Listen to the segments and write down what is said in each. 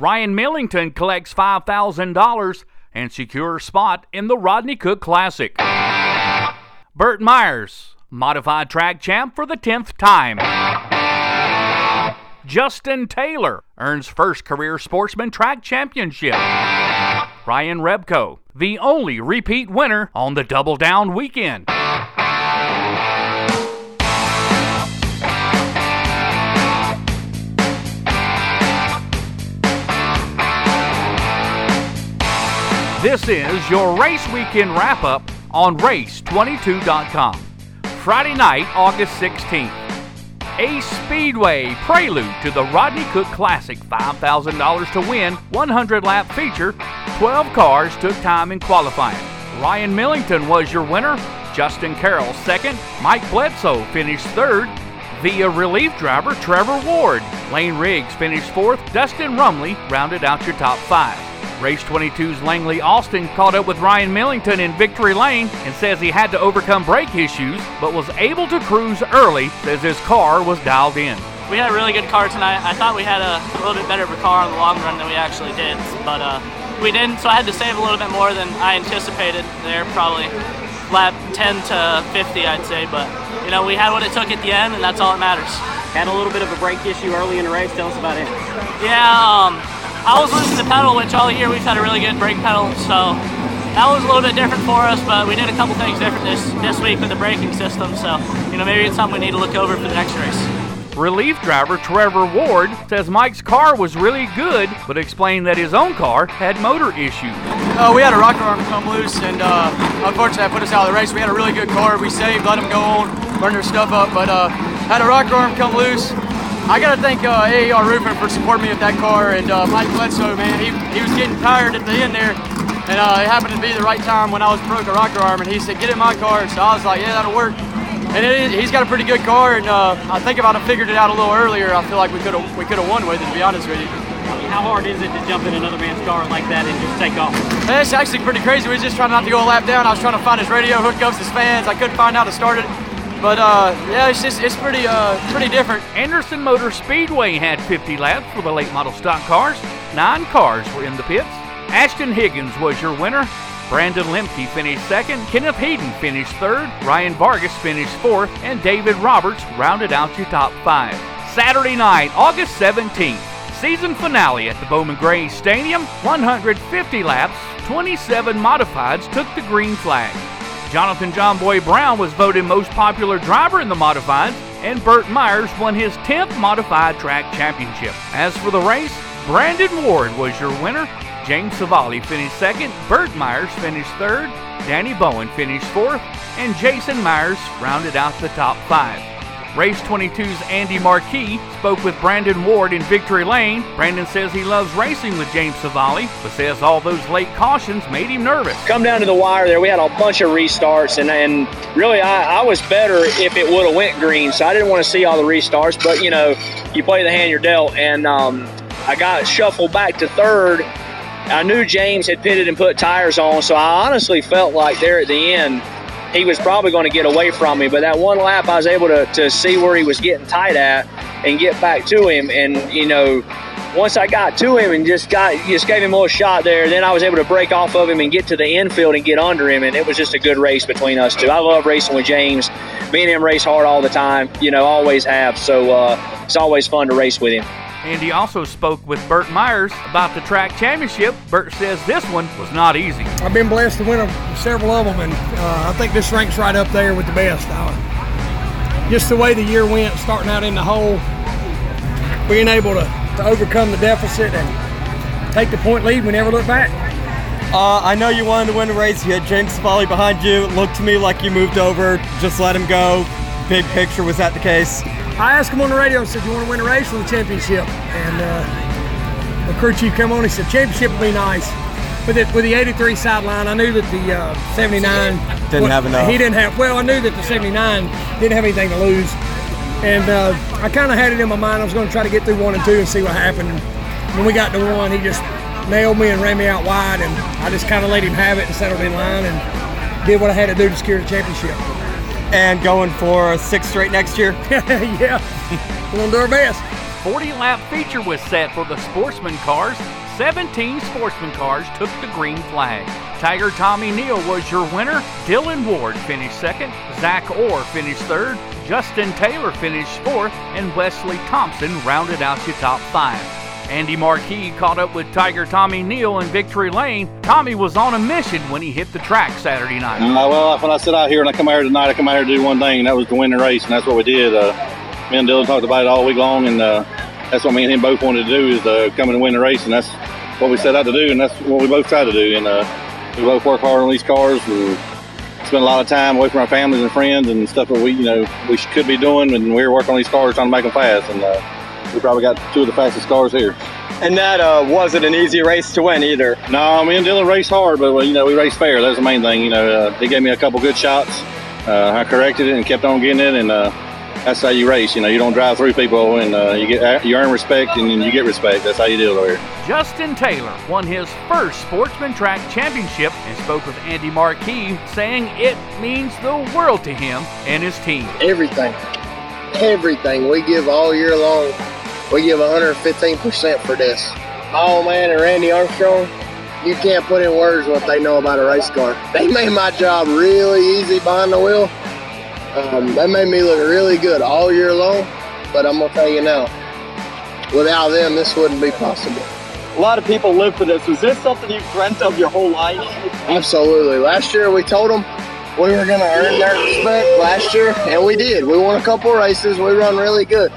Ryan Millington collects $5,000 and secures spot in the Rodney Cook Classic. Burt Myers, modified track champ for the 10th time. Justin Taylor earns first career sportsman track championship. Ryan Repko, the only repeat winner on the Double Down weekend. This is your race weekend wrap up on race22.com. Friday night, August 16th. Ace Speedway prelude to the Rodney Cook Classic $5,000 to win 100 lap feature. 12 cars took time in qualifying. Ryan Millington was your winner. Justin Carroll second. Mike Bledsoe finished third. Via relief driver Trevor Ward. Lane Riggs finished fourth. Dustin Rumley rounded out your top five. Race 22's Langley Austin caught up with Ryan Millington in victory lane and says he had to overcome brake issues, but was able to cruise early, says his car was dialed in. We had a really good car tonight. I thought we had a, a little bit better of a car in the long run than we actually did, but uh, we didn't, so I had to save a little bit more than I anticipated there, probably lap 10 to 50, I'd say, but you know, we had what it took at the end, and that's all that matters. Had a little bit of a brake issue early in the race. Tell us about it. Yeah, um, I was losing the pedal, which all year we've had a really good brake pedal, so that was a little bit different for us. But we did a couple things different this this week with the braking system, so you know maybe it's something we need to look over for the next race. Relief driver Trevor Ward says Mike's car was really good, but explained that his own car had motor issues. Uh, we had a rocker arm come loose, and uh, unfortunately, that put us out of the race. We had a really good car. We saved, let them go on, burn their stuff up, but uh, had a rocker arm come loose. I gotta thank uh, AAR Roofing for supporting me with that car, and uh, Mike Bledsoe, man, he, he was getting tired at the end there, and uh, it happened to be the right time when I was broke a rocker arm, and he said, get in my car, so I was like, yeah, that'll work. And it, he's got a pretty good car, and uh, I think if I'd have figured it out a little earlier, I feel like we could have we could have won with it. To be honest with you. I mean, how hard is it to jump in another man's car like that and just take off? It's actually pretty crazy. We was just trying not to go a lap down. I was trying to find his radio hookups, his fans. I couldn't find how to start it. But uh, yeah, it's just it's pretty uh, pretty different. Anderson Motor Speedway had 50 laps for the late model stock cars. Nine cars were in the pits. Ashton Higgins was your winner. Brandon Lemke finished second. Kenneth Hayden finished third. Ryan Vargas finished fourth. And David Roberts rounded out your top five. Saturday night, August 17th. Season finale at the Bowman Gray Stadium. 150 laps. 27 modifieds took the green flag. Jonathan John Boy Brown was voted most popular driver in the modifieds, and Burt Myers won his 10th modified track championship. As for the race, Brandon Ward was your winner. James Civali finished second, Burt Myers finished third, Danny Bohn finished fourth, and Jason Myers rounded out the top five. Race 22's Andy Marquis spoke with Brandon Ward in Victory Lane. Brandon says he loves racing with James Civali, but says all those late cautions made him nervous. Come down to the wire there, we had a bunch of restarts, and, and really I, I was better if it would have went green, so I didn't want to see all the restarts, but you know, you play the hand you're dealt, and um, I got shuffled back to third. I knew James had pitted and put tires on, so I honestly felt like there at the end, he was probably going to get away from me. But that one lap, I was able to, to see where he was getting tight at and get back to him. And, you know, once I got to him and just got just gave him a little shot there, then I was able to break off of him and get to the infield and get under him. And it was just a good race between us two. I love racing with James. Me and him race hard all the time, you know, always have. So uh, it's always fun to race with him. Andy also spoke with Burt Myers about the track championship. Burt says this one was not easy. I've been blessed to win a, several of them, and uh, I think this ranks right up there with the best. Uh, just the way the year went, starting out in the hole, being able to, to overcome the deficit and take the point lead, we never look back. Uh, I know you wanted to win the race. You had James Civali behind you. It looked to me like you moved over. Just let him go. Big picture, was that the case? I asked him on the radio and said, "You want to win a race or the championship?" And uh, the crew chief came on. He said, "Championship would be nice." With it, with the '83 sideline, I knew that the uh, '79 didn't well, have enough. He didn't have. Well, I knew that the '79 didn't have anything to lose, and uh, I kind of had it in my mind I was going to try to get through one and two and see what happened. And when we got to one, he just nailed me and ran me out wide, and I just kind of let him have it and settled in line and did what I had to do to secure the championship and going for six straight next year. yeah, we're gonna do our best. 40 lap feature was set for the sportsman cars. 17 sportsman cars took the green flag. Tiger Tommy Neal was your winner. Dylan Ward finished second. Zach Orr finished third. Justin Taylor finished fourth. And Wesley Thompson rounded out your top five. Andy Marquis caught up with Tiger Tommy Neal in Victory Lane. Tommy was on a mission when he hit the track Saturday night. Uh, well, when I sit out here and I come out here tonight, I come out here to do one thing, and that was to win the race, and that's what we did. Uh, me and Dylan talked about it all week long, and uh, that's what me and him both wanted to do is uh, come and win the race, and that's what we set out to do, and that's what we both tried to do. And uh, we both work hard on these cars and spend a lot of time away from our families and friends and stuff that we, you know, we could be doing, and we're working on these cars trying to make them fast, and uh, we probably got two of the fastest cars here. And that uh, wasn't an easy race to win either. No, me and Dylan raced hard, but well, you know we raced fair. That's the main thing. You know, uh, he gave me a couple good shots. Uh, I corrected it and kept on getting it, and uh, that's how you race. You know, you don't drive through people, and uh, you get you earn respect, and you get respect. That's how you do it over here. Justin Taylor won his first Sportsman Track Championship and spoke with Andy Marquis, saying it means the world to him and his team. Everything, everything we give all year long we give 115% for this. Oh man, and Randy Armstrong, you can't put in words what they know about a race car. They made my job really easy behind the wheel. Um, they made me look really good all year long, but I'm gonna tell you now, without them, this wouldn't be possible. A lot of people live for this. Was this something you've dreamt of your whole life? Absolutely. Last year we told them we were gonna earn their respect last year, and we did. We won a couple races. We run really good.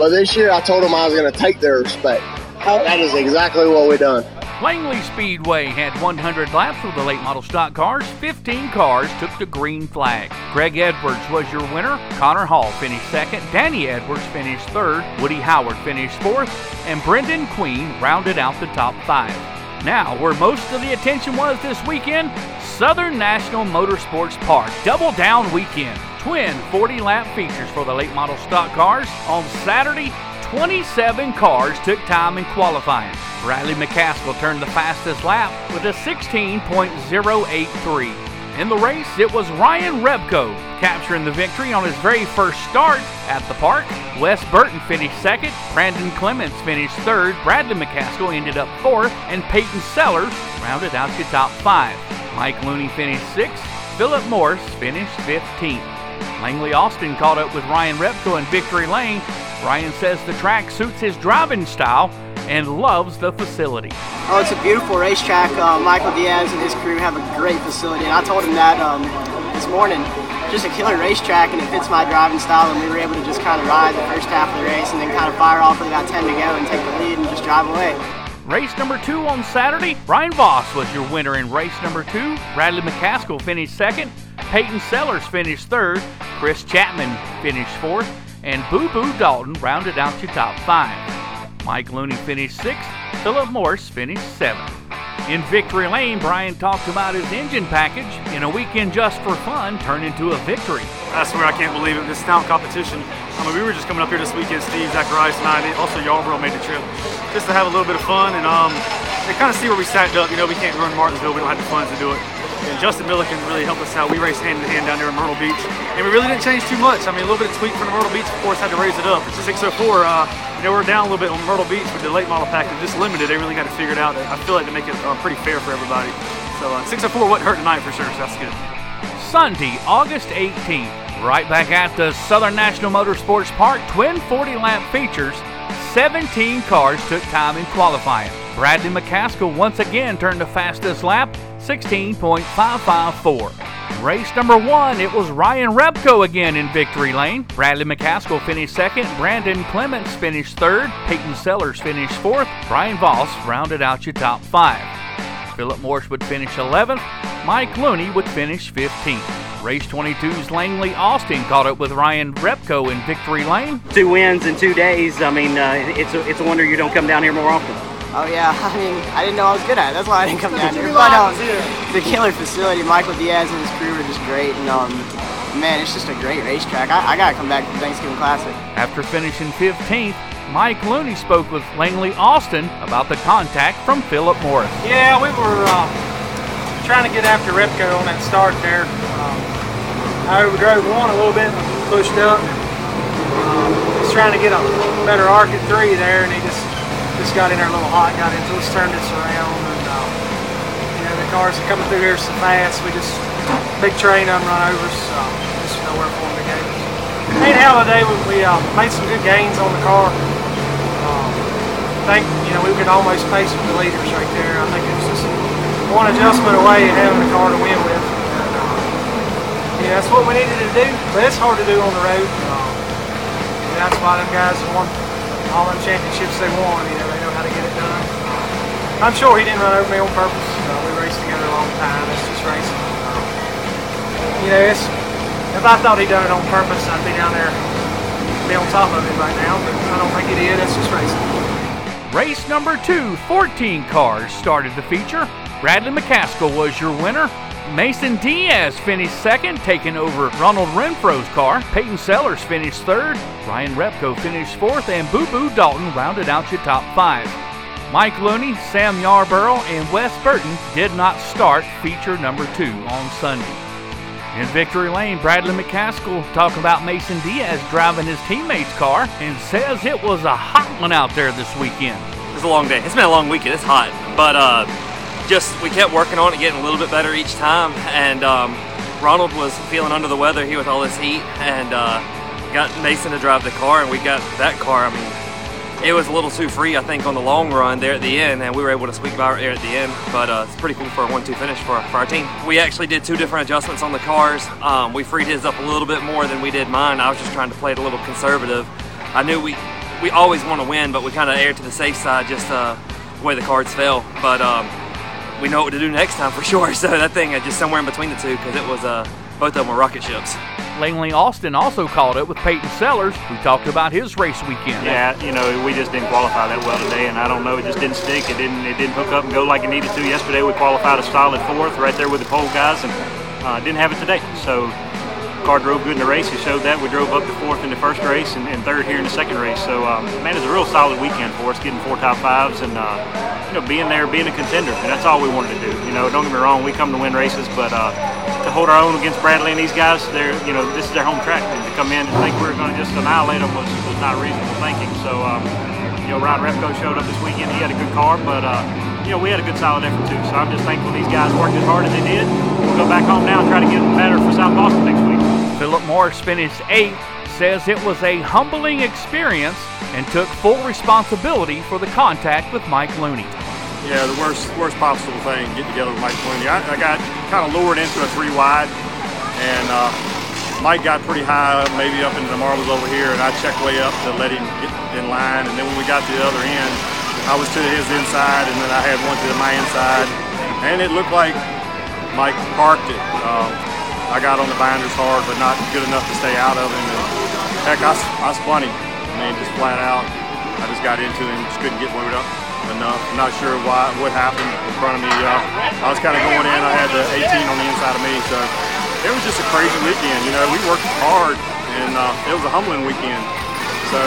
But this year, I told them I was going to take their respect. That is exactly what we've done. Langley Speedway had 100 laps of the late model stock cars. 15 cars took the green flag. Greg Edwards was your winner. Connor Hall finished second. Danny Edwards finished third. Woody Howard finished fourth. And Brenden Queen rounded out the top five. Now, where most of the attention was this weekend, Southern National Motorsports Park Double Down Weekend twin 40 lap features for the late model stock cars. On Saturday, 27 cars took time in qualifying. Bradley McCaskill turned the fastest lap with a 16.083. In the race, it was Ryan Repko capturing the victory on his very first start at the park. Wes Burton finished second, Brandon Clements finished third, Bradley McCaskill ended up fourth, and Peyton Sellers rounded out the top five. Mike Looney finished sixth, Philip Morris finished 15th. Langley Austin caught up with Ryan Repko in Victory Lane. Ryan says the track suits his driving style and loves the facility. Oh, it's a beautiful racetrack. Uh, Michael Diaz and his crew have a great facility, and I told him that um, this morning. Just a killer racetrack, and it fits my driving style. And we were able to just kind of ride the first half of the race, and then kind of fire off with about 10 to go and take the lead and just drive away. Race number two on Saturday, Brian Voss was your winner in race number two. Bradley McCaskill finished second. Peyton Sellers finished third. Chris Chapman finished fourth. And Boo Boo Dalton rounded out to top five. Mike Looney finished sixth. Philip Morris finished seventh. In Victory Lane, Brian talked about his engine package in a weekend just for fun turned into a victory. I swear I can't believe it. This town competition. I mean, we were just coming up here this weekend, Steve, Zacharias, and I, also Yarborough made the trip just to have a little bit of fun and um, kind of see where we stacked up. You know, we can't run Martinsville. We don't have the funds to do it. And Justin Milliken really helped us out. We raced hand in hand down there in Myrtle Beach, and we really didn't change too much. I mean, a little bit of tweak from the Myrtle Beach, of course, had to raise it up. It's a 604. Uh, you know, we're down a little bit on Myrtle Beach with the late model package, just limited. They really got to figure it out. I feel like to make it uh, pretty fair for everybody. So uh, 604 wouldn't hurt tonight for sure. So that's good. Sunday, August 18th, right back at the Southern National Motorsports Park, twin 40 lap features. 17 cars took time in qualifying. Bradley McCaskill once again turned the fastest lap 16.554. Race number one, it was Ryan Repko again in victory lane. Bradley McCaskill finished second, Brandon Clements finished third, Peyton Sellers finished fourth, Brian Voss rounded out your top five. Philip Morris would finish 11th, Mike Looney would finish 15th. Race 22's Langley Austin caught up with Ryan Repko in victory lane. Two wins in two days. I mean, uh, it's, a, it's a wonder you don't come down here more often. Oh yeah, I mean, I didn't know I was good at it. That's why I didn't come down here. But um, the killer facility, Michael Diaz and his crew were just great, and um, man, it's just a great racetrack. I, I gotta come back for Thanksgiving Classic. After finishing 15th, Mike Looney spoke with Langley Austin about the contact from Philip Morris. Yeah, we were uh, trying to get after Repko on that start there. Um, I overdrove one a little bit, pushed up. Um, was trying to get a better arc at three there, and he just got in there a little hot, got into us, turned us around, and uh, you know the cars are coming through here so fast. We just big train of them run over, so just nowhere for them to go. Ain't hell of a day. We, we uh, made some good gains on the car. Um, I think you know we could almost pace with the leaders right there. I think it was just one adjustment away and having a car to win with. Uh, yeah, that's what we needed to do, but it's hard to do on the road. Um, that's why them guys won all them championships they won. You know, they know how to get it done. I'm sure he didn't run over me on purpose. Uh, we raced together a long time. It's just racing. Um, you know, it's, if I thought he'd done it on purpose, I'd be down there, be on top of it right now. But I don't think he did. It's just racing. Race number two, 14 cars started the feature. Bradley McCaskill was your winner. Mason Diaz finished second, taking over Ronald Renfro's car. Peyton Sellers finished third. Ryan Repko finished fourth, and Boo Boo Dalton rounded out your top five. Mike Looney, Sam Yarborough, and Wes Burton did not start feature number two on Sunday. In Victory Lane, Bradley McCaskill talking about Mason Diaz driving his teammate's car and says it was a hot one out there this weekend. It was a long day. It's been a long weekend. It's hot, but uh, just we kept working on it, getting a little bit better each time. And um, Ronald was feeling under the weather here with all this heat, and uh, got Mason to drive the car, and we got that car. I mean, it was a little too free, I think, on the long run there at the end, and we were able to squeak by there at the end. But uh, it's pretty cool for a 1-2 finish for, for our team. We actually did two different adjustments on the cars. Um, we freed his up a little bit more than we did mine. I was just trying to play it a little conservative. I knew we we always want to win, but we kind of erred to the safe side just uh, the way the cards fell. But um, we know what to do next time for sure. So that thing is just somewhere in between the two because it was uh, both of them were rocket ships. Langley Austin also called up with Peyton Sellers, who talked about his race weekend. Yeah, you know, we just didn't qualify that well today, and I don't know, it just didn't stick. It didn't, it didn't hook up and go like it needed to. Yesterday, we qualified a solid fourth, right there with the pole guys, and uh, didn't have it today. So, car drove good in the race. He showed that. We drove up to fourth in the first race and, and third here in the second race. So, um, man, it's a real solid weekend for us, getting four top fives and uh, you know being there, being a contender, and that's all we wanted to do. You know, don't get me wrong, we come to win races, but uh, to hold our own against Bradley and these guys, they're you know this is their home track, and to come in and think we are going to just annihilate them was, was not reasonable thinking. So, um, you know, Ryan Repko showed up this weekend. He had a good car, but uh, you know we had a good solid effort too. So I'm just thankful these guys worked as hard as they did. We'll go back home now and try to get better for South Boston next week. Philip Morris finished eighth, says it was a humbling experience and took full responsibility for the contact with Mike Looney. Yeah, the worst worst possible thing, getting together with Mike Looney. I, I got kind of lured into a three wide, and uh, Mike got pretty high, maybe up into the marbles over here, and I checked way up to let him get in line. And then when we got to the other end, I was to his inside, and then I had one to my inside, and it looked like Mike parked it. Um, I got on the binders hard, but not good enough to stay out of him. And heck, I, I spun. I mean, just flat out. I just got into him, just couldn't get loaded up enough. I'm not sure why, what happened in front of me. Uh, I was kind of going in. I had the 18 on the inside of me, so it was just a crazy weekend. You know, we worked hard, and uh, it was a humbling weekend. So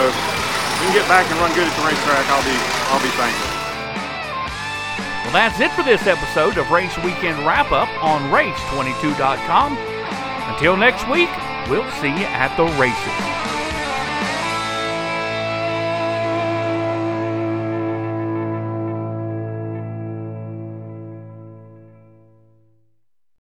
we can get back and run good at the racetrack, I'll be, I'll be thankful. Well, that's it for this episode of Race Weekend Wrap Up on Race22.com. Until next week, we'll see you at the races.